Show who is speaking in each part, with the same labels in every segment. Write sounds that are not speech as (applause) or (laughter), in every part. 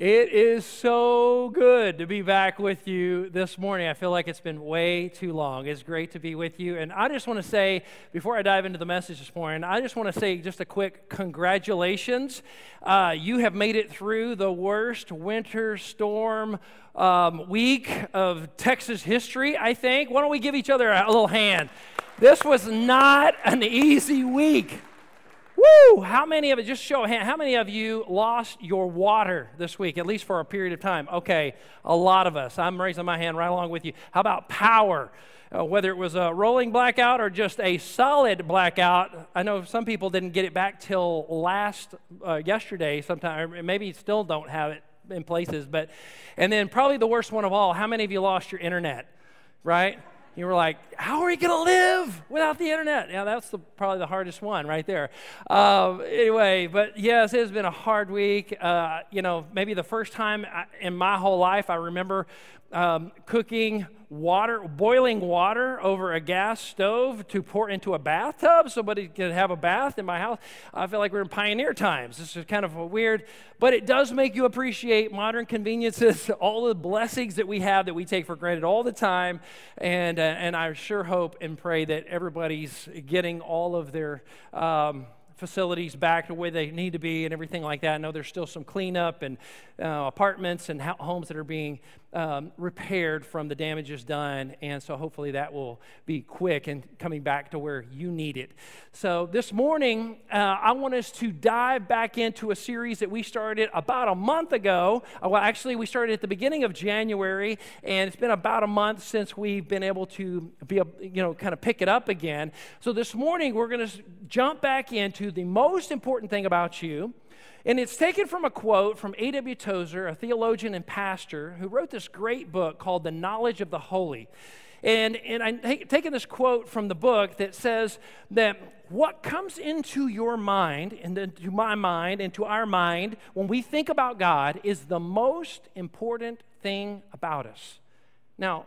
Speaker 1: It is so good to be back with you this morning. I feel like it's been way too long. It's great to be with you. And I just want to say, before I dive into the message this morning, I just want to say just a quick congratulations. Uh, you have made it through the worst winter storm um, week of Texas history, I think. Why don't we give each other a little hand? This was not an easy week. Woo! How many of it, just show hand, how many of you lost your water this week, at least for a period of time? Okay, a lot of us. I'm raising my hand right along with you. How about power? Uh, whether it was a rolling blackout or just a solid blackout, I know some people didn't get it back till last, uh, yesterday, sometime, maybe still don't have it in places, but, and then probably the worst one of all, how many of you lost your internet, right? You were like, how are we going to live without the internet? Yeah, that's the, probably the hardest one right there. Uh, anyway, but yes, it has been a hard week. Uh, you know, maybe the first time in my whole life I remember um, cooking water, boiling water over a gas stove to pour into a bathtub. Somebody could have a bath in my house. I feel like we're in pioneer times. This is kind of weird, but it does make you appreciate modern conveniences, (laughs) all the blessings that we have that we take for granted all the time. And, uh, and I sure hope and pray that everybody's getting all of their. Um, facilities back to where they need to be and everything like that. I know there's still some cleanup and uh, apartments and homes that are being um, repaired from the damages done. And so hopefully that will be quick and coming back to where you need it. So this morning, uh, I want us to dive back into a series that we started about a month ago. Uh, well, actually, we started at the beginning of January, and it's been about a month since we've been able to be, you know, kind of pick it up again. So this morning, we're going to jump back into the most important thing about you. And it's taken from a quote from A.W. Tozer, a theologian and pastor, who wrote this great book called The Knowledge of the Holy. And, and I'm taking this quote from the book that says that what comes into your mind, and into my mind, and to our mind, when we think about God, is the most important thing about us. Now,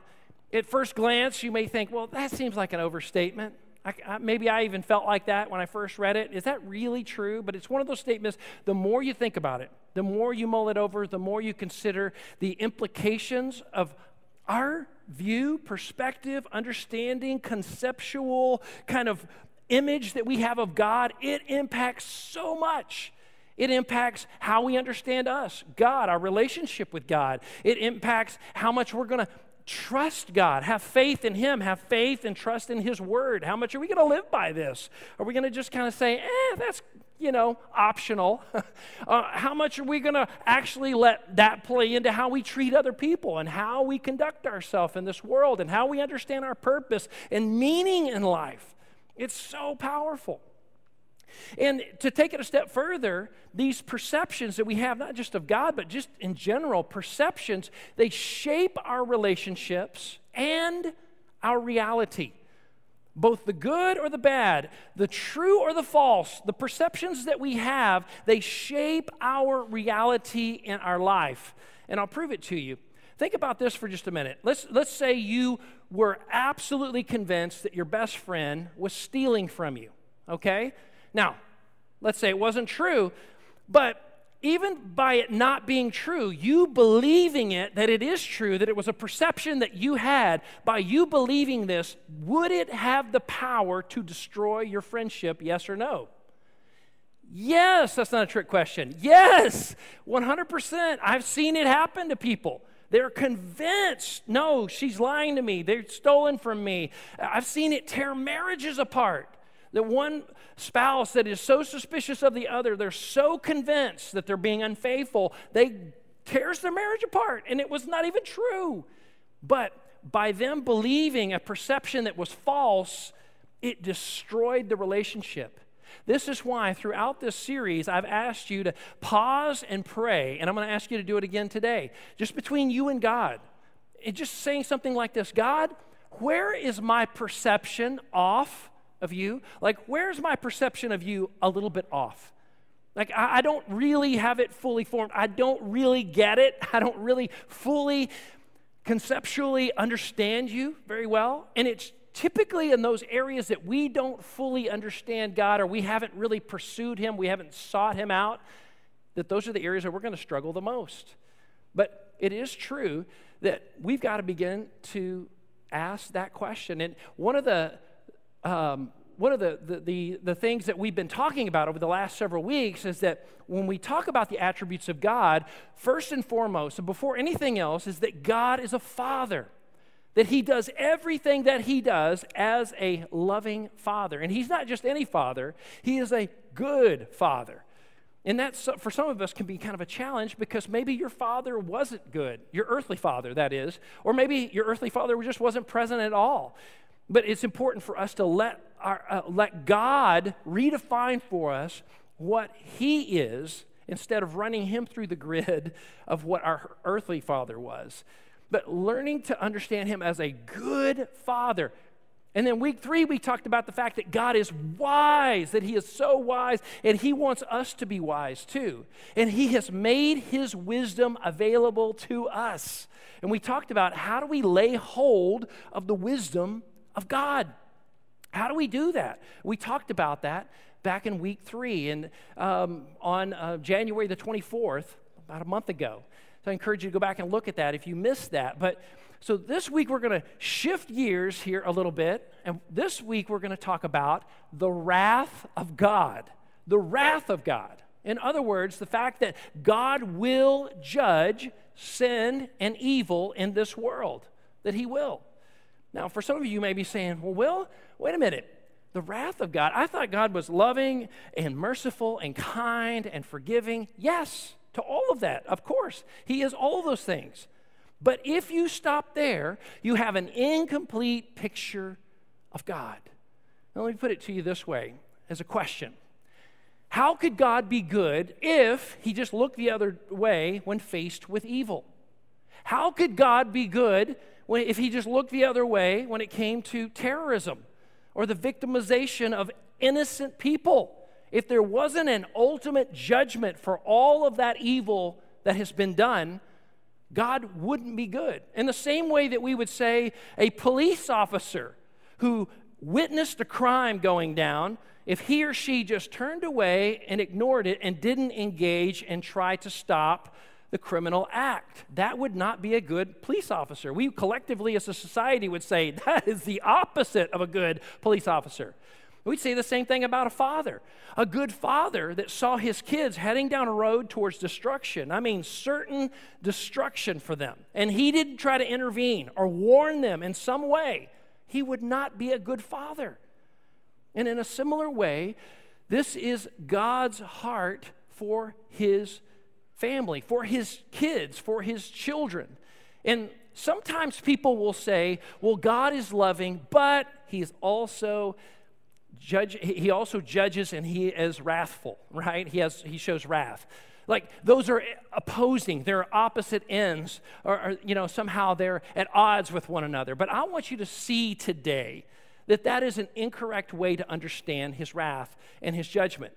Speaker 1: at first glance, you may think, well, that seems like an overstatement. I, I, maybe I even felt like that when I first read it. Is that really true? But it's one of those statements, the more you think about it, the more you mull it over, the more you consider the implications of our view, perspective, understanding, conceptual kind of image that we have of God, it impacts so much. It impacts how we understand us, God, our relationship with God. It impacts how much we're going to trust God, have faith in Him, have faith and trust in His Word. How much are we going to live by this? Are we going to just kind of say, eh, that's, you know, optional? (laughs) uh, how much are we going to actually let that play into how we treat other people and how we conduct ourselves in this world and how we understand our purpose and meaning in life? It's so powerful. And to take it a step further, these perceptions that we have, not just of God, but just in general, perceptions, they shape our relationships and our reality. Both the good or the bad, the true or the false, the perceptions that we have, they shape our reality in our life. And I'll prove it to you. Think about this for just a minute. Let's, let's say you were absolutely convinced that your best friend was stealing from you, okay? Now, let's say it wasn't true, but even by it not being true, you believing it, that it is true, that it was a perception that you had, by you believing this, would it have the power to destroy your friendship, yes or no? Yes, that's not a trick question. Yes, 100%. I've seen it happen to people. They're convinced, no, she's lying to me. They're stolen from me. I've seen it tear marriages apart. That one spouse that is so suspicious of the other, they're so convinced that they're being unfaithful, they tears their marriage apart. And it was not even true. But by them believing a perception that was false, it destroyed the relationship. This is why throughout this series, I've asked you to pause and pray, and I'm going to ask you to do it again today, just between you and God and just saying something like this God, where is my perception off of you? Like, where's my perception of you a little bit off? Like, I, I don't really have it fully formed. I don't really get it. (laughs) I don't really fully conceptually understand you very well. And it's typically in those areas that we don't fully understand God or we haven't really pursued Him, we haven't sought Him out, that those are the areas that we're going to struggle the most. But it is true that we've got to begin to ask that question. And one of the um, one of the, the, the, the, things that we've been talking about over the last several weeks is that when we talk about the attributes of God, first and foremost, and before anything else, is that God is a father. That he does everything that he does as a loving father. And he's not just any father, he is a good father. And that, for some of us, can be kind of a challenge because maybe your father wasn't good, your earthly father, that is, or maybe your earthly father just wasn't present at all. But it's important for us to let, our, uh, let God redefine for us what He is instead of running Him through the grid (laughs) of what our earthly father was. But learning to understand Him as a good father. And then week three, we talked about the fact that God is wise, that He is so wise, and He wants us to be wise too. And He has made His wisdom available to us. And we talked about how do we lay hold of the wisdom of God. How do we do that? We talked about that back in week three and um, on uh, January the 24th, about a month ago. So I encourage you to go back and look at that if you missed that. But so this week we're going to shift gears here a little bit. And this week we're going to talk about the wrath of God. The wrath of God. In other words, the fact that God will judge sin and evil in this world, that He will. Now, for some of you, you may be saying, well, Will, wait a minute. The wrath of God, I thought God was loving and merciful and kind and forgiving. Yes, to all of that, of course. He is all those things. But if you stop there, you have an incomplete picture of God. Now, let me put it to you this way as a question How could God be good if he just looked the other way when faced with evil? How could God be good when, if he just looked the other way when it came to terrorism or the victimization of innocent people. If there wasn't an ultimate judgment for all of that evil that has been done, God wouldn't be good. In the same way that we would say a police officer who witnessed a crime going down, if he or she just turned away and ignored it and didn't engage and try to stop the criminal act. That would not be a good police officer. We collectively, as a society, would say (laughs) that is the opposite of a good police officer. We'd say the same thing about a father. A good father that saw his kids heading down a road towards destruction. I mean, certain destruction for them. And he didn't try to intervene or warn them in some way. He would not be a good father. And in a similar way, this is God's heart for his family, for his kids, for his children. And sometimes people will say, well, God is loving, but he is also judge he also judges and he is wrathful, right? He has he shows wrath. Like those are opposing, they're opposite ends, or, or you know, somehow they're at odds with one another. But I want you to see today that that is an incorrect way to understand his wrath and his judgment.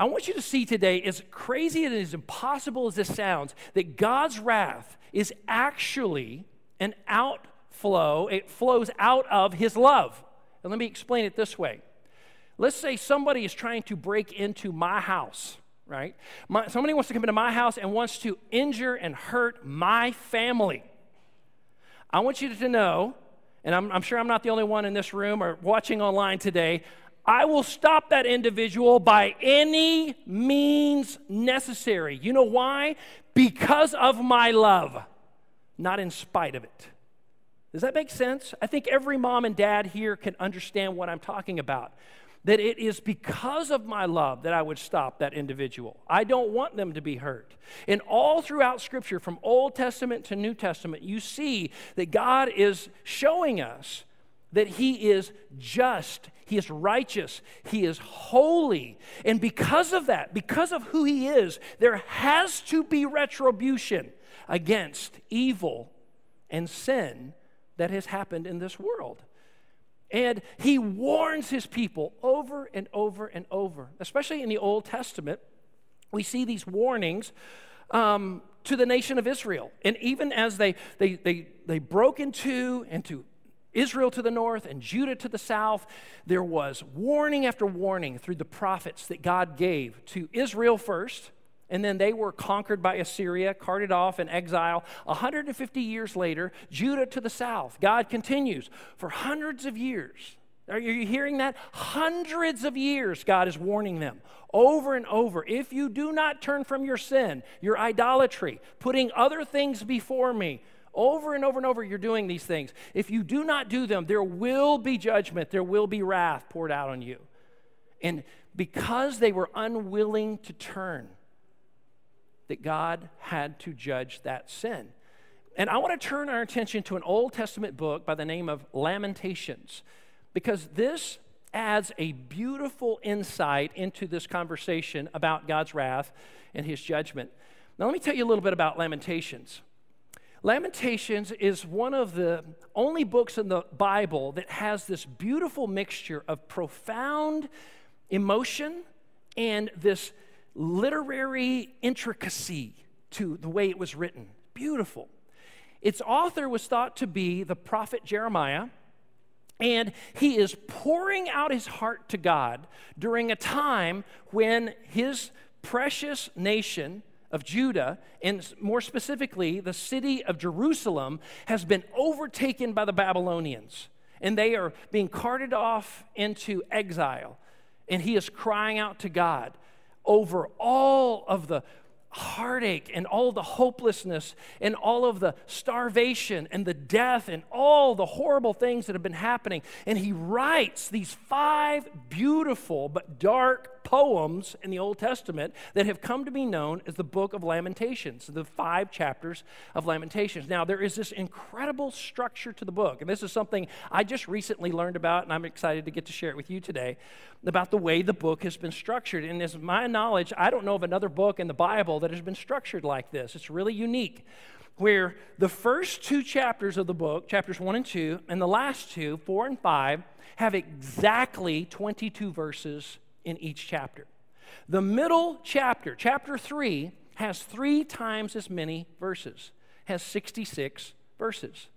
Speaker 1: I want you to see today, as crazy and as impossible as this sounds, that God's wrath is actually an outflow, it flows out of his love. And let me explain it this way. Let's say somebody is trying to break into my house, right? My, somebody wants to come into my house and wants to injure and hurt my family. I want you to know, and I'm, I'm sure I'm not the only one in this room or watching online today, I will stop that individual by any means necessary. You know why? Because of my love, not in spite of it. Does that make sense? I think every mom and dad here can understand what I'm talking about. That it is because of my love that I would stop that individual. I don't want them to be hurt. And all throughout Scripture, from Old Testament to New Testament, you see that God is showing us that He is just, He is righteous, He is holy. And because of that, because of who He is, there has to be retribution against evil and sin that has happened in this world. And he warns his people over and over and over, especially in the Old Testament. We see these warnings um, to the nation of Israel. And even as they, they, they, they broke into, into Israel to the north and Judah to the south, there was warning after warning through the prophets that God gave to Israel first, and then they were conquered by Assyria, carted off in exile. 150 years later, Judah to the south. God continues for hundreds of years. Are you hearing that? Hundreds of years, God is warning them over and over. If you do not turn from your sin, your idolatry, putting other things before me, over and over and over, you're doing these things. If you do not do them, there will be judgment, there will be wrath poured out on you. And because they were unwilling to turn, that God had to judge that sin. And I want to turn our attention to an Old Testament book by the name of Lamentations, because this adds a beautiful insight into this conversation about God's wrath and his judgment. Now, let me tell you a little bit about Lamentations. Lamentations is one of the only books in the Bible that has this beautiful mixture of profound emotion and this literary intricacy to the way it was written. Beautiful. Its author was thought to be the prophet Jeremiah, and he is pouring out his heart to God during a time when his precious nation of Judah, and more specifically, the city of Jerusalem, has been overtaken by the Babylonians. And they are being carted off into exile. And he is crying out to God over all of the heartache and all the hopelessness and all of the starvation and the death and all the horrible things that have been happening. And he writes these five beautiful but dark poems in the Old Testament that have come to be known as the book of Lamentations, the five chapters of Lamentations. Now, there is this incredible structure to the book, and this is something I just recently learned about, and I'm excited to get to share it with you today about the way the book has been structured. And as my knowledge, I don't know of another book in the Bible that has been structured like this. It's really unique where the first two chapters of the book, chapters one and two, and the last two, four and five, have exactly 22 verses in each chapter. The middle chapter, chapter 3, has three times as many verses, has 66 verses.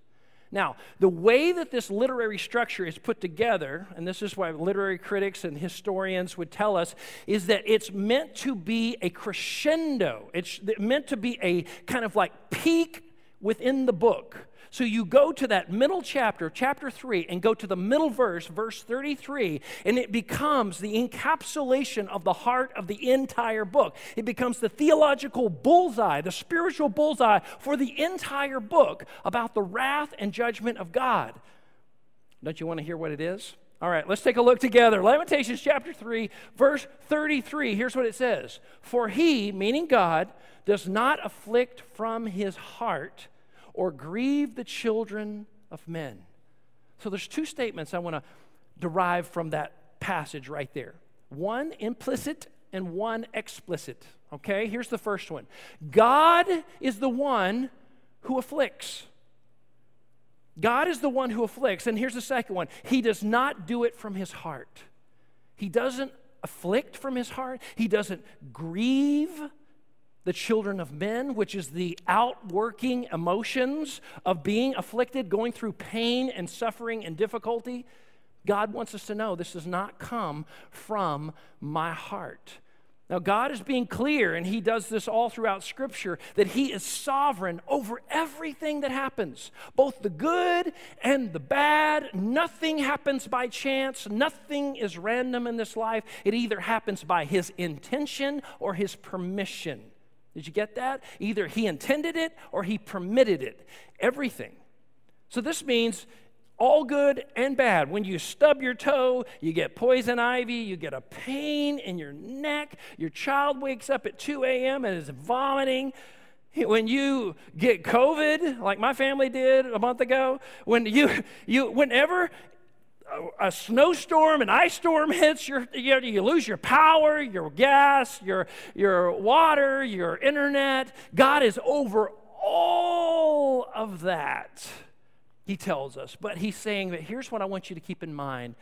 Speaker 1: Now, the way that this literary structure is put together, and this is why literary critics and historians would tell us, is that it's meant to be a crescendo. It's meant to be a kind of like peak within the book. So you go to that middle chapter, chapter 3, and go to the middle verse, verse 33, and it becomes the encapsulation of the heart of the entire book. It becomes the theological bullseye, the spiritual bullseye for the entire book about the wrath and judgment of God. Don't you want to hear what it is? All right, let's take a look together. Lamentations chapter 3, verse 33. Here's what it says For he, meaning God, does not afflict from his heart or grieve the children of men. So there's two statements I want to derive from that passage right there. One implicit and one explicit. Okay, here's the first one God is the one who afflicts. God is the one who afflicts. And here's the second one He does not do it from his heart. He doesn't afflict from his heart, He doesn't grieve the children of men, which is the outworking emotions of being afflicted, going through pain and suffering and difficulty. God wants us to know this does not come from my heart. Now, God is being clear, and He does this all throughout Scripture, that He is sovereign over everything that happens, both the good and the bad. Nothing happens by chance, nothing is random in this life. It either happens by His intention or His permission. Did you get that? Either he intended it or he permitted it. Everything. So this means all good and bad. When you stub your toe, you get poison ivy, you get a pain in your neck, your child wakes up at 2 a.m. and is vomiting. When you get COVID, like my family did a month ago, when you, you whenever a snowstorm, an ice storm hits, you you lose your power, your gas, your, your water, your internet. God is over all of that, he tells us. But he's saying that here's what I want you to keep in mind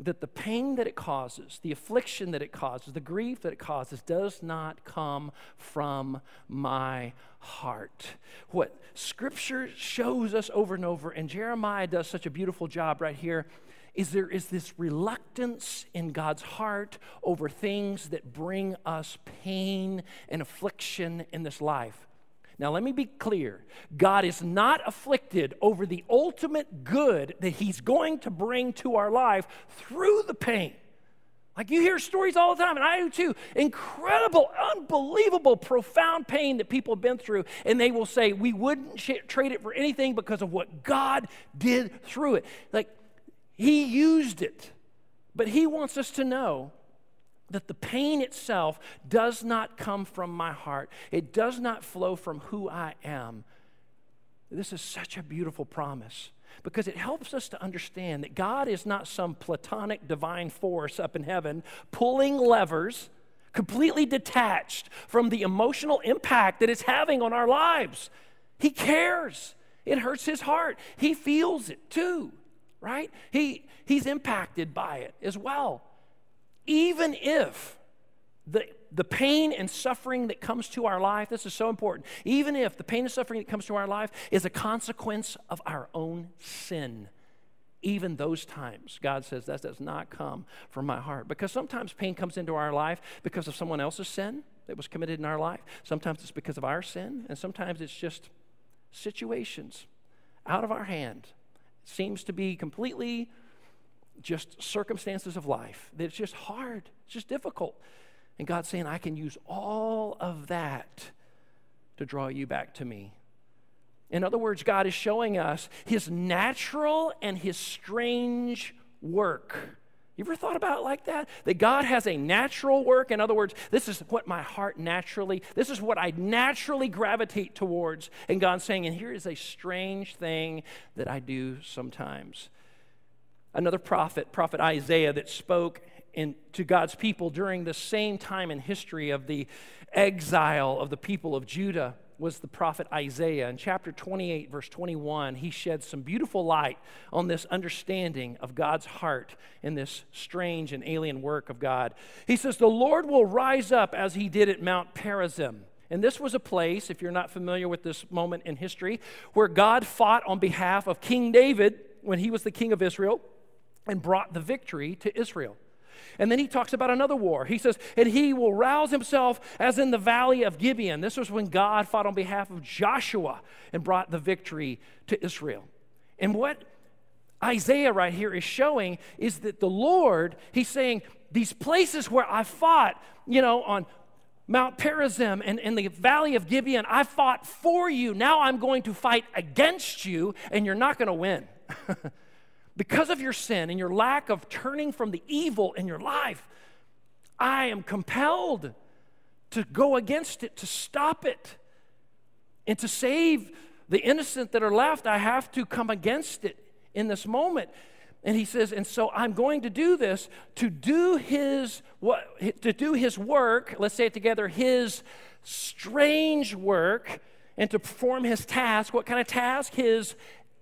Speaker 1: that the pain that it causes, the affliction that it causes, the grief that it causes does not come from my heart. What scripture shows us over and over, and Jeremiah does such a beautiful job right here, is there is this reluctance in God's heart over things that bring us pain and affliction in this life. Now, let me be clear God is not afflicted over the ultimate good that He's going to bring to our life through the pain. Like you hear stories all the time, and I do too. Incredible, unbelievable, profound pain that people have been through, and they will say, We wouldn't sh- trade it for anything because of what God did through it. Like He used it. But He wants us to know that the pain itself does not come from my heart, it does not flow from who I am. This is such a beautiful promise because it helps us to understand that God is not some platonic divine force up in heaven pulling levers, completely detached from the emotional impact that it's having on our lives. He cares. It hurts his heart. He feels it too, right? He, he's impacted by it as well even if the, the pain and suffering that comes to our life, this is so important, even if the pain and suffering that comes to our life is a consequence of our own sin, even those times, God says that does not come from my heart. Because sometimes pain comes into our life because of someone else's sin that was committed in our life. Sometimes it's because of our sin, and sometimes it's just situations out of our hand. It seems to be completely just circumstances of life that it's just hard, it's just difficult. And God's saying, I can use all of that to draw you back to me. In other words, God is showing us his natural and his strange work. You ever thought about it like that? That God has a natural work. In other words, this is what my heart naturally, this is what I naturally gravitate towards. And God's saying, and here is a strange thing that I do sometimes another prophet, prophet Isaiah, that spoke in, to God's people during the same time in history of the exile of the people of Judah was the prophet Isaiah. In chapter 28, verse 21, he sheds some beautiful light on this understanding of God's heart in this strange and alien work of God. He says, The Lord will rise up as he did at Mount Perazim. And this was a place, if you're not familiar with this moment in history, where God fought on behalf of King David when he was the king of Israel and brought the victory to Israel. And then he talks about another war. He says, and he will rouse himself as in the valley of Gibeon. This was when God fought on behalf of Joshua and brought the victory to Israel. And what Isaiah right here is showing is that the Lord, he's saying, these places where I fought, you know, on Mount Perazim and in the valley of Gibeon, I fought for you. Now I'm going to fight against you, and you're not going to win. (laughs) because of your sin and your lack of turning from the evil in your life, I am compelled to go against it, to stop it, and to save the innocent that are left. I have to come against it in this moment. And he says, and so I'm going to do this to do his what to do his work, let's say it together, his strange work, and to perform his task. What kind of task? His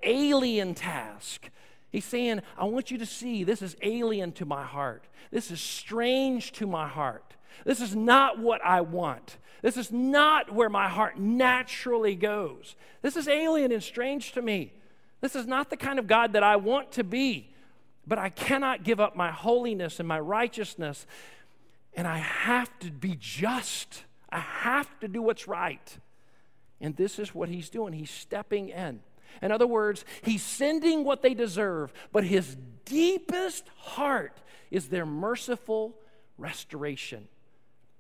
Speaker 1: alien task. He's saying, I want you to see this is alien to my heart. This is strange to my heart. This is not what I want. This is not where my heart naturally goes. This is alien and strange to me. This is not the kind of God that I want to be. But I cannot give up my holiness and my righteousness. And I have to be just. I have to do what's right. And this is what he's doing. He's stepping in. In other words, he's sending what they deserve, but his deepest heart is their merciful restoration.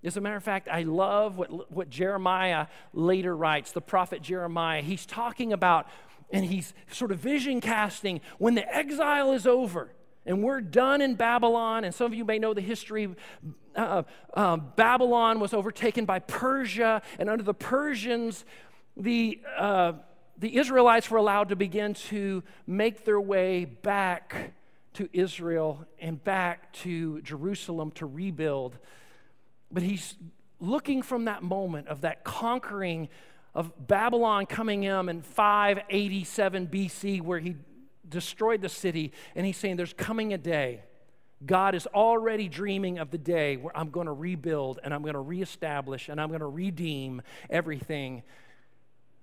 Speaker 1: As a matter of fact, I love what, what Jeremiah later writes, the prophet Jeremiah. He's talking about, and he's sort of vision casting when the exile is over and we're done in Babylon. And some of you may know the history. Uh, uh, Babylon was overtaken by Persia, and under the Persians, the uh, the Israelites were allowed to begin to make their way back to Israel and back to Jerusalem to rebuild. But he's looking from that moment of that conquering of Babylon coming in in 587 BC, where he destroyed the city. And he's saying, There's coming a day. God is already dreaming of the day where I'm going to rebuild and I'm going to reestablish and I'm going to redeem everything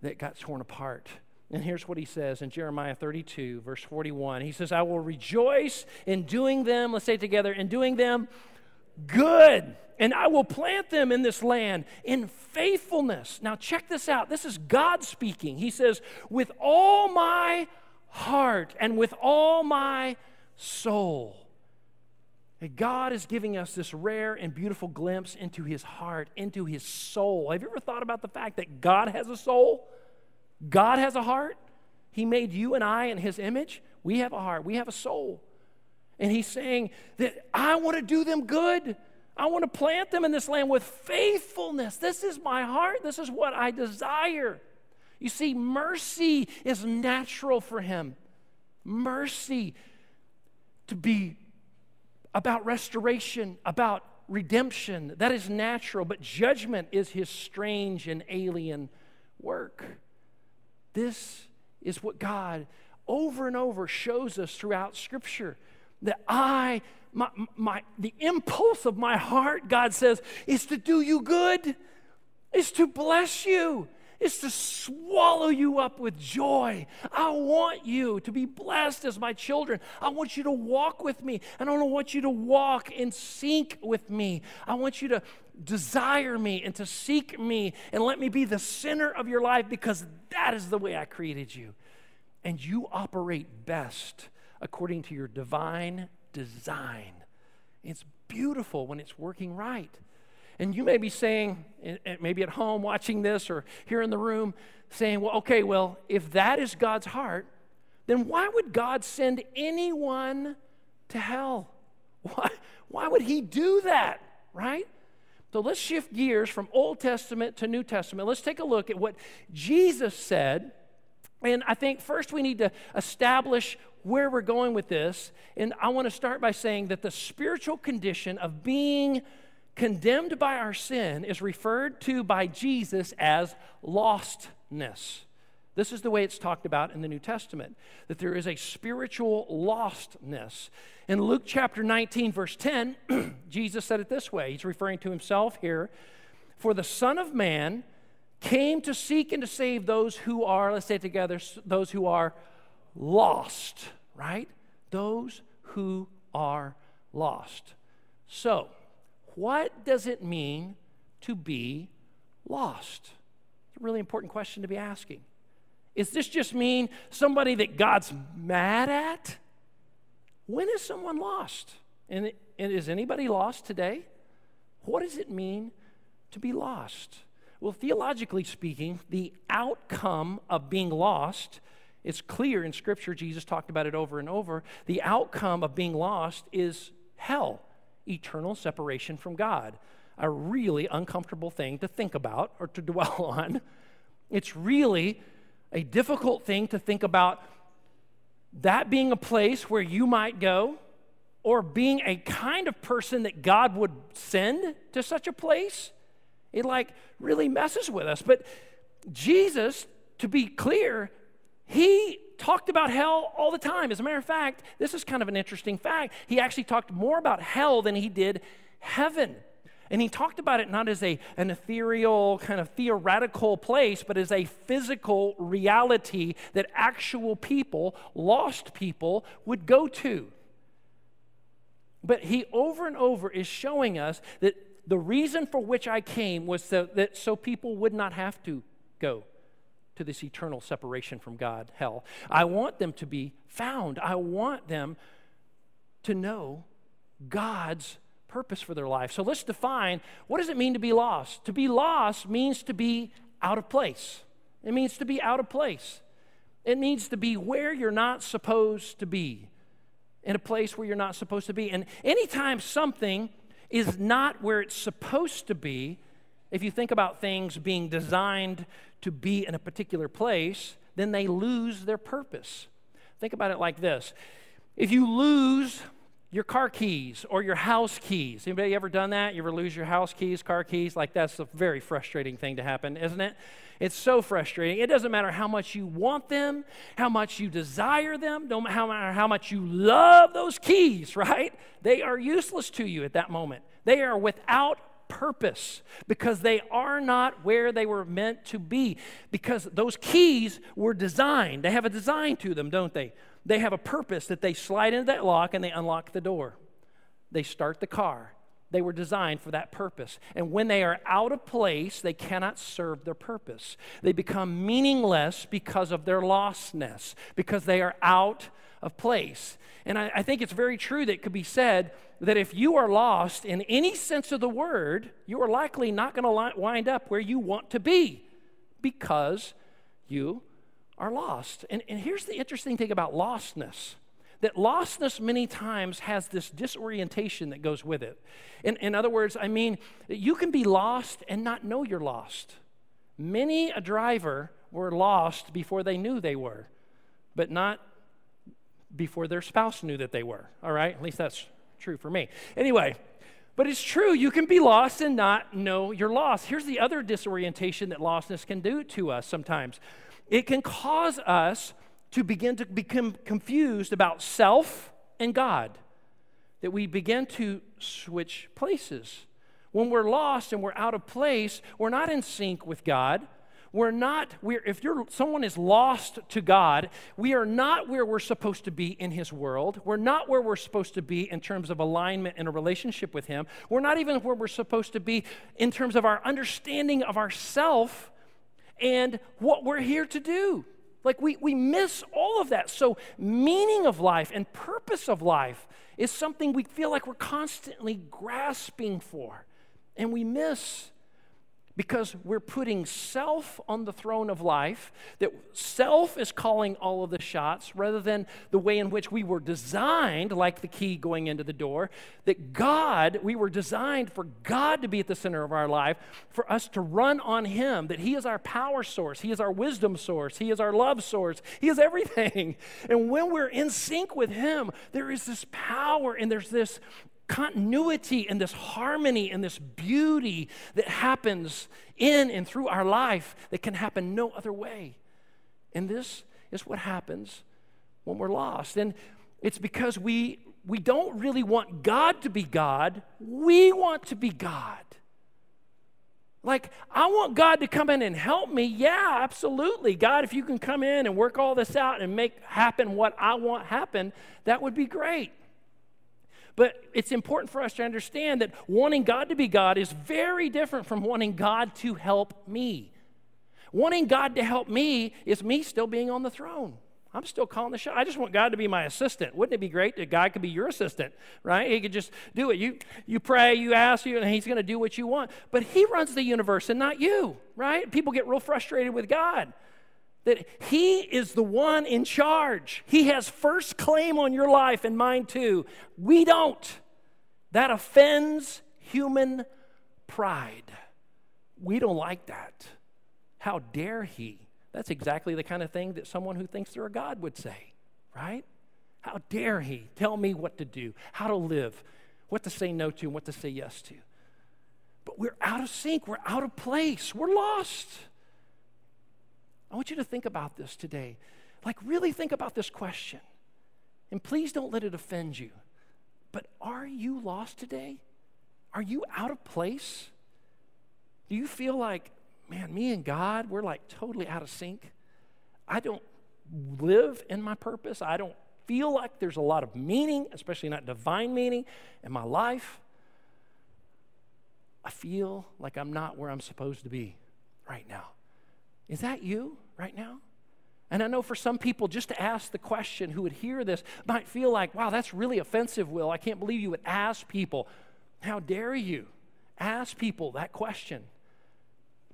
Speaker 1: that got torn apart. And here's what he says in Jeremiah 32, verse 41. He says, I will rejoice in doing them, let's say together, in doing them good. And I will plant them in this land in faithfulness. Now, check this out. This is God speaking. He says, with all my heart and with all my soul. God is giving us this rare and beautiful glimpse into his heart, into his soul. Have you ever thought about the fact that God has a soul? God has a heart. He made you and I in his image. We have a heart, we have a soul. And he's saying that I want to do them good. I want to plant them in this land with faithfulness. This is my heart. This is what I desire. You see, mercy is natural for him. Mercy to be about restoration, about redemption. That is natural, but judgment is his strange and alien work. This is what God over and over shows us throughout Scripture that I, my, my, the impulse of my heart, God says, is to do you good, is to bless you, is to swallow you up with joy. I want you to be blessed as my children. I want you to walk with me. And I don't want you to walk in sync with me. I want you to desire me and to seek me and let me be the center of your life because that is the way I created you. And you operate best according to your divine design. It's beautiful when it's working right. And you may be saying, maybe at home watching this or here in the room, saying, well, okay, well, if that is God's heart, then why would God send anyone to hell? (laughs) Why, why would He do that, right? So let's shift gears from Old Testament to New Testament. Let's take a look at what Jesus said. And I think first we need to establish where we're going with this. And I want to start by saying that the spiritual condition of being condemned by our sin is referred to by Jesus as lostness. This is the way it's talked about in the New Testament, that there is a spiritual lostness. In Luke chapter 19, verse 10, (clears throat) Jesus said it this way. He's referring to himself here. For the Son of Man came to seek and to save those who are, let's say together, those who are lost, right? Those who are lost. So, what does it mean to be lost? It's a really important question to be asking. Is this just mean somebody that God's mad at? When is someone lost? And, and is anybody lost today? What does it mean to be lost? Well, theologically speaking, the outcome of being lost is clear in Scripture. Jesus talked about it over and over. The outcome of being lost is hell eternal separation from God. A really uncomfortable thing to think about or to (laughs) dwell on. It's really a difficult thing to think about that being a place where you might go or being a kind of person that God would send to such a place. It like really messes with us. But Jesus, to be clear, he talked about hell all the time. As a matter of fact, this is kind of an interesting fact. He actually talked more about hell than he did heaven. And he talked about it not as a, an ethereal, kind of theoretical place, but as a physical reality that actual people, lost people, would go to. But he over and over is showing us that the reason for which I came was so that so people would not have to go to this eternal separation from God, hell. I want them to be found. I want them to know God's purpose for their life. So let's define what does it mean to be lost? To be lost means to be out of place. It means to be out of place. It means to be where you're not supposed to be, in a place where you're not supposed to be. And anytime something is not where it's supposed to be, if you think about things being designed to be in a particular place, then they lose their purpose. Think about it like this if you lose your car keys or your house keys. Anybody ever done that? You ever lose your house keys, car keys? Like that's a very frustrating thing to happen, isn't it? It's so frustrating. It doesn't matter how much you want them, how much you desire them, matter how much you love those keys, (laughs) right? They are useless to you at that moment. They are without purpose because they are not where they were meant to be. Because those keys were designed, they have a design to them, don't they? They have a purpose that they slide into that lock and they unlock the door. They start the car. They were designed for that purpose. And when they are out of place, they cannot serve their purpose. They become meaningless because of their lostness, because they are out of place. And I, I, think it's very true that it could be said that if you are lost in any sense of the word, you are likely not going to wind up where you want to be because you are lost. And, and here's the interesting thing about lostness that lostness many times has this disorientation that goes with it. In, in other words, I mean, you can be lost and not know you're lost. Many a driver were lost before they knew they were, but not before their spouse knew that they were. All right? At least that's true for me. Anyway, but it's true, you can be lost and not know you're lost. Here's the other disorientation that lostness can do to us sometimes it can cause us to begin to become confused about self and God, that we begin to switch places. When we're lost and we're out of place, we're not in sync with God. We're not, we're, if you're, someone is lost to God, we are not where we're supposed to be in His world. We're not where we're supposed to be in terms of alignment and a relationship with Him. We're not even where we're supposed to be in terms of our understanding of ourself and what we're here to do. Like we, we miss all of that. So, meaning of life and purpose of life is something we feel like we're constantly grasping for, and we miss because we're putting self on the throne of life, that self is calling all of the shots rather than the way in which we were designed, like the key going into the door, that God, we were designed for God to be at the center of our life, for us to run on Him, that He is our power source, He is our wisdom source, He is our love source, He is everything. (laughs) And when we're in sync with Him, there is this power and there's this continuity and this harmony and this beauty that happens in and through our life that can happen no other way. And this is what happens when we're lost. And it's because we, we don't really want God to be God, we want to be God. Like, I want God to come in and help me. Yeah, absolutely. God, if you can come in and work all this out and make happen what I want happen, that would be great. But it's important for us to understand that wanting God to be God is very different from wanting God to help me. Wanting God to help me is me still being on the throne. I'm still calling the shot. I just want God to be my assistant. Wouldn't it be great that God could be your assistant, right? He could just do it. You you pray, you ask you, and he's going to do what you want. But he runs the universe and not you, right? People get real frustrated with God that He is the one in charge. He has first claim on your life and mine too. We don't. That offends human pride. We don't like that. How dare He? That's exactly the kind of thing that someone who thinks they're a God would say, right? How dare He tell me what to do, how to live, what to say no to, and what to say yes to? But we're out of sync, we're out of place, we're lost. I want you to think about this today. Like, really think about this question. And please don't let it offend you. But are you lost today? Are you out of place? Do you feel like, man, me and God, we're like totally out of sync? I don't live in my purpose. I don't feel like there's a lot of meaning, especially not divine meaning, in my life. I feel like I'm not where I'm supposed to be right now. Is that you right now? And I know for some people, just to ask the question who would hear this might feel like, wow, that's really offensive, Will. I can't believe you would ask people. How dare you ask people that question?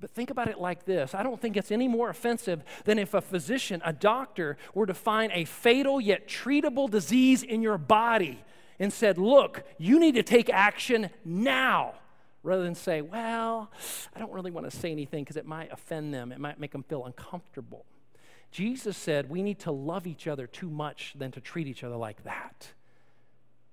Speaker 1: But think about it like this I don't think it's any more offensive than if a physician, a doctor, were to find a fatal yet treatable disease in your body and said, Look, you need to take action now rather than say, well, I don't really want to say anything because it might offend them, it might make them feel uncomfortable. Jesus said we need to love each other too much than to treat each other like that.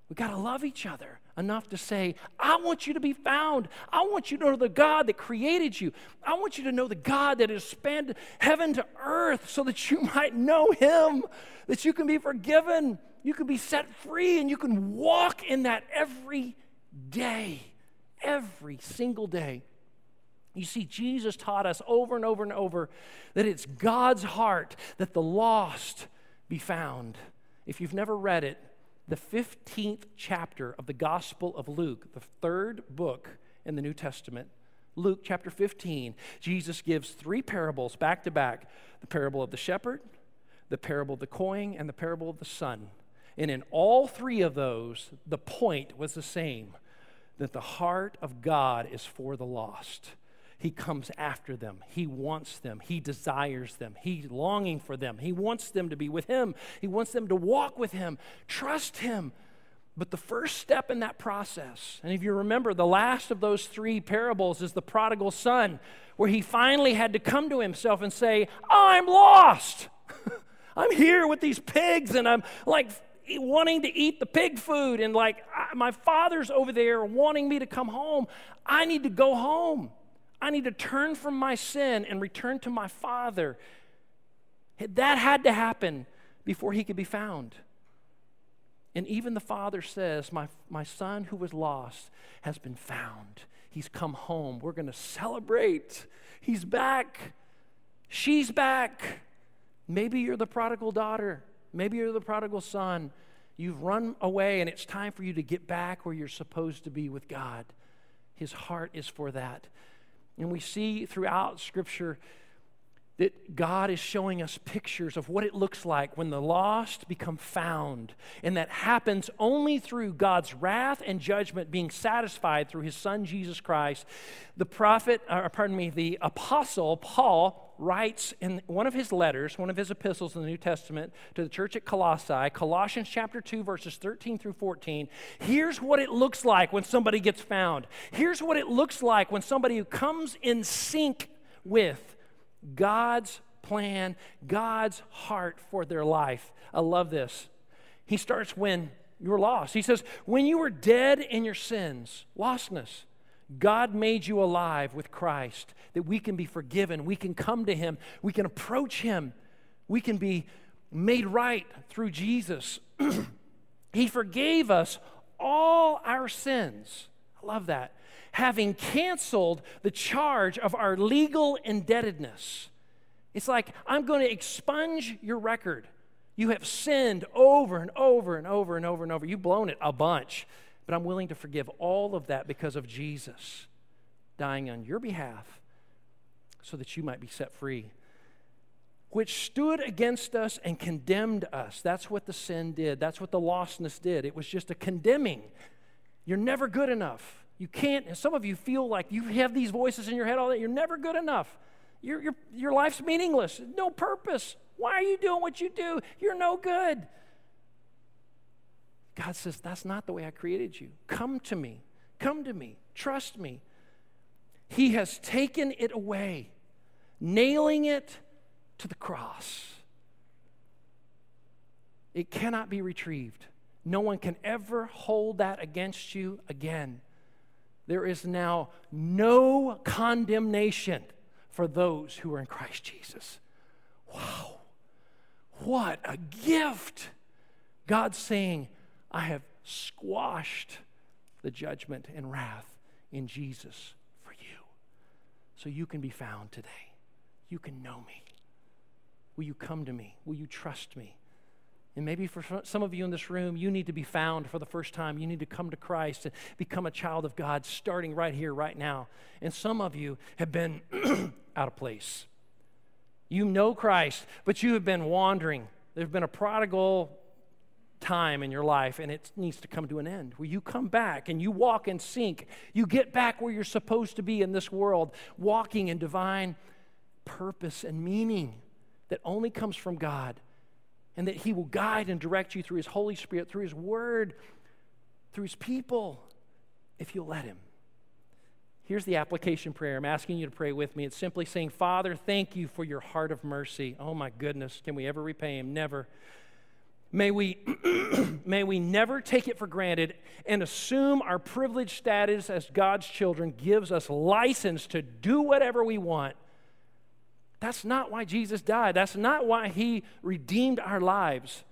Speaker 1: We got to love each other enough to say, I want you to be found. I want you to know the God that created you. I want you to know the God that has spanned heaven to earth so that you (laughs) might know Him, that you can be forgiven, you can be set free, and you can walk in that every day, every single day. You see, Jesus taught us over and over and over that it's God's heart that the lost be found. If you've never read it, the 15th chapter of the Gospel of Luke, the third book in the New Testament. Luke chapter 15, Jesus gives three parables back to back the parable of the shepherd, the parable of the coin, and the parable of the son. And in all three of those, the point was the same that the heart of God is for the lost. He comes after them. He wants them. He desires them. He's longing for them. He wants them to be with Him. He wants them to walk with Him, trust Him. But the first step in that process, and if you remember, the last of those three parables is the prodigal son, where he finally had to come to himself and say, I'm lost. (laughs) I'm here with these pigs, and I'm like wanting to eat the pig food, and like my father's over there wanting me to come home. I need to go home. I need to turn from my sin and return to my Father. That had to happen before he could be found. And even the Father says, My, my son who was lost has been found. He's come home. We're going to celebrate. He's back. She's back. Maybe you're the prodigal daughter. Maybe you're the prodigal son. You've run away, and it's time for you to get back where you're supposed to be with God. His heart is for that. And we see throughout Scripture that God is showing us pictures of what it looks like when the lost become found. And that happens only through God's wrath and judgment being satisfied through his son Jesus Christ. The prophet, or pardon me, the apostle Paul writes in one of his letters, one of his epistles in the New Testament to the church at Colossae, Colossians chapter 2, verses 13 through 14. Here's what it looks like when somebody gets found. Here's what it looks like when somebody who comes in sync with God's plan, God's heart for their life. I love this. He starts when you're lost. He says, When you were dead in your sins, lostness, God made you alive with Christ, that we can be forgiven, we can come to Him, we can approach Him, we can be made right through Jesus. (clears throat) he forgave us all our sins. I love that. Having canceled the charge of our legal indebtedness. It's like, I'm going to expunge your record. You have sinned over and over and over and over and over. You've blown it a bunch. But I'm willing to forgive all of that because of Jesus dying on your behalf so that you might be set free. Which stood against us and condemned us. That's what the sin did. That's what the lostness did. It was just a condemning. You're never good enough. You can't, some of you feel like you have these voices in your head all that. You're never good enough. Your, your, your life's meaningless, no purpose. Why are you doing what you do? You're no good. God says, That's not the way I created you. Come to me. Come to me. Trust me. He has taken it away, nailing it to the cross. It cannot be retrieved. No one can ever hold that against you again. There is now no condemnation for those who are in Christ Jesus. Wow. What a gift. God's saying, I have squashed the judgment and wrath in Jesus for you. So you can be found today. You can know me. Will you come to me? Will you trust me? And maybe for some of you in this room, you need to be found for the first time. You need to come to Christ and become a child of God starting right here, right now. And some of you have been (clears throat) out of place. You know Christ, but you have been wandering. There's been a prodigal time in your life and it needs to come to an end where you come back and you walk in sync. You get back where you're supposed to be in this world, walking in divine purpose and meaning that only comes from God. And that He will guide and direct you through His Holy Spirit, through His Word, through His people, if you'll let Him. Here's the application prayer. I'm asking you to pray with me. It's simply saying, Father, thank you for your heart of mercy. Oh my goodness, can we ever repay Him? Never. May we, (clears throat) may we never take it for granted and assume our privileged status as God's children gives us license to do whatever we want. That's not why Jesus died. That's not why he redeemed our lives.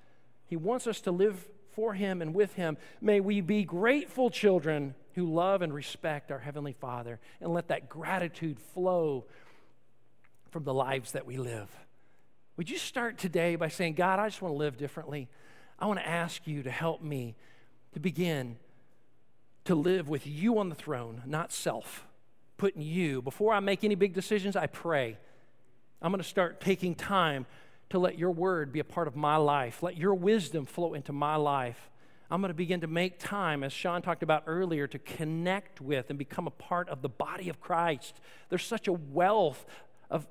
Speaker 1: He wants us to live for him and with him. May we be grateful children who love and respect our Heavenly Father and let that gratitude flow from the lives that we live. Would you start today by saying, God, I just want to live differently? I want to ask you to help me to begin to live with you on the throne, not self. Putting you, before I make any big decisions, I pray. I'm going to start taking time to let your word be a part of my life. Let your wisdom flow into my life. I'm going to begin to make time, as Sean talked about earlier, to connect with and become a part of the body of Christ. There's such a wealth of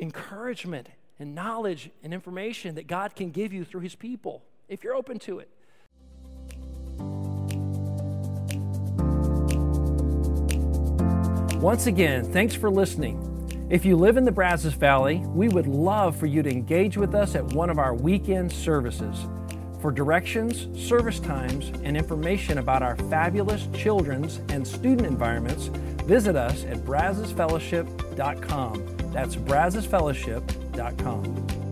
Speaker 1: encouragement and knowledge and information that God can give you through his people if you're open to it. Once again, thanks for listening. If you live in the Brazos Valley, we would love for you to engage with us at one of our weekend services. For directions, service times, and information about our fabulous children's and student environments, visit us at brazosfellowship.com. That's gmail.com.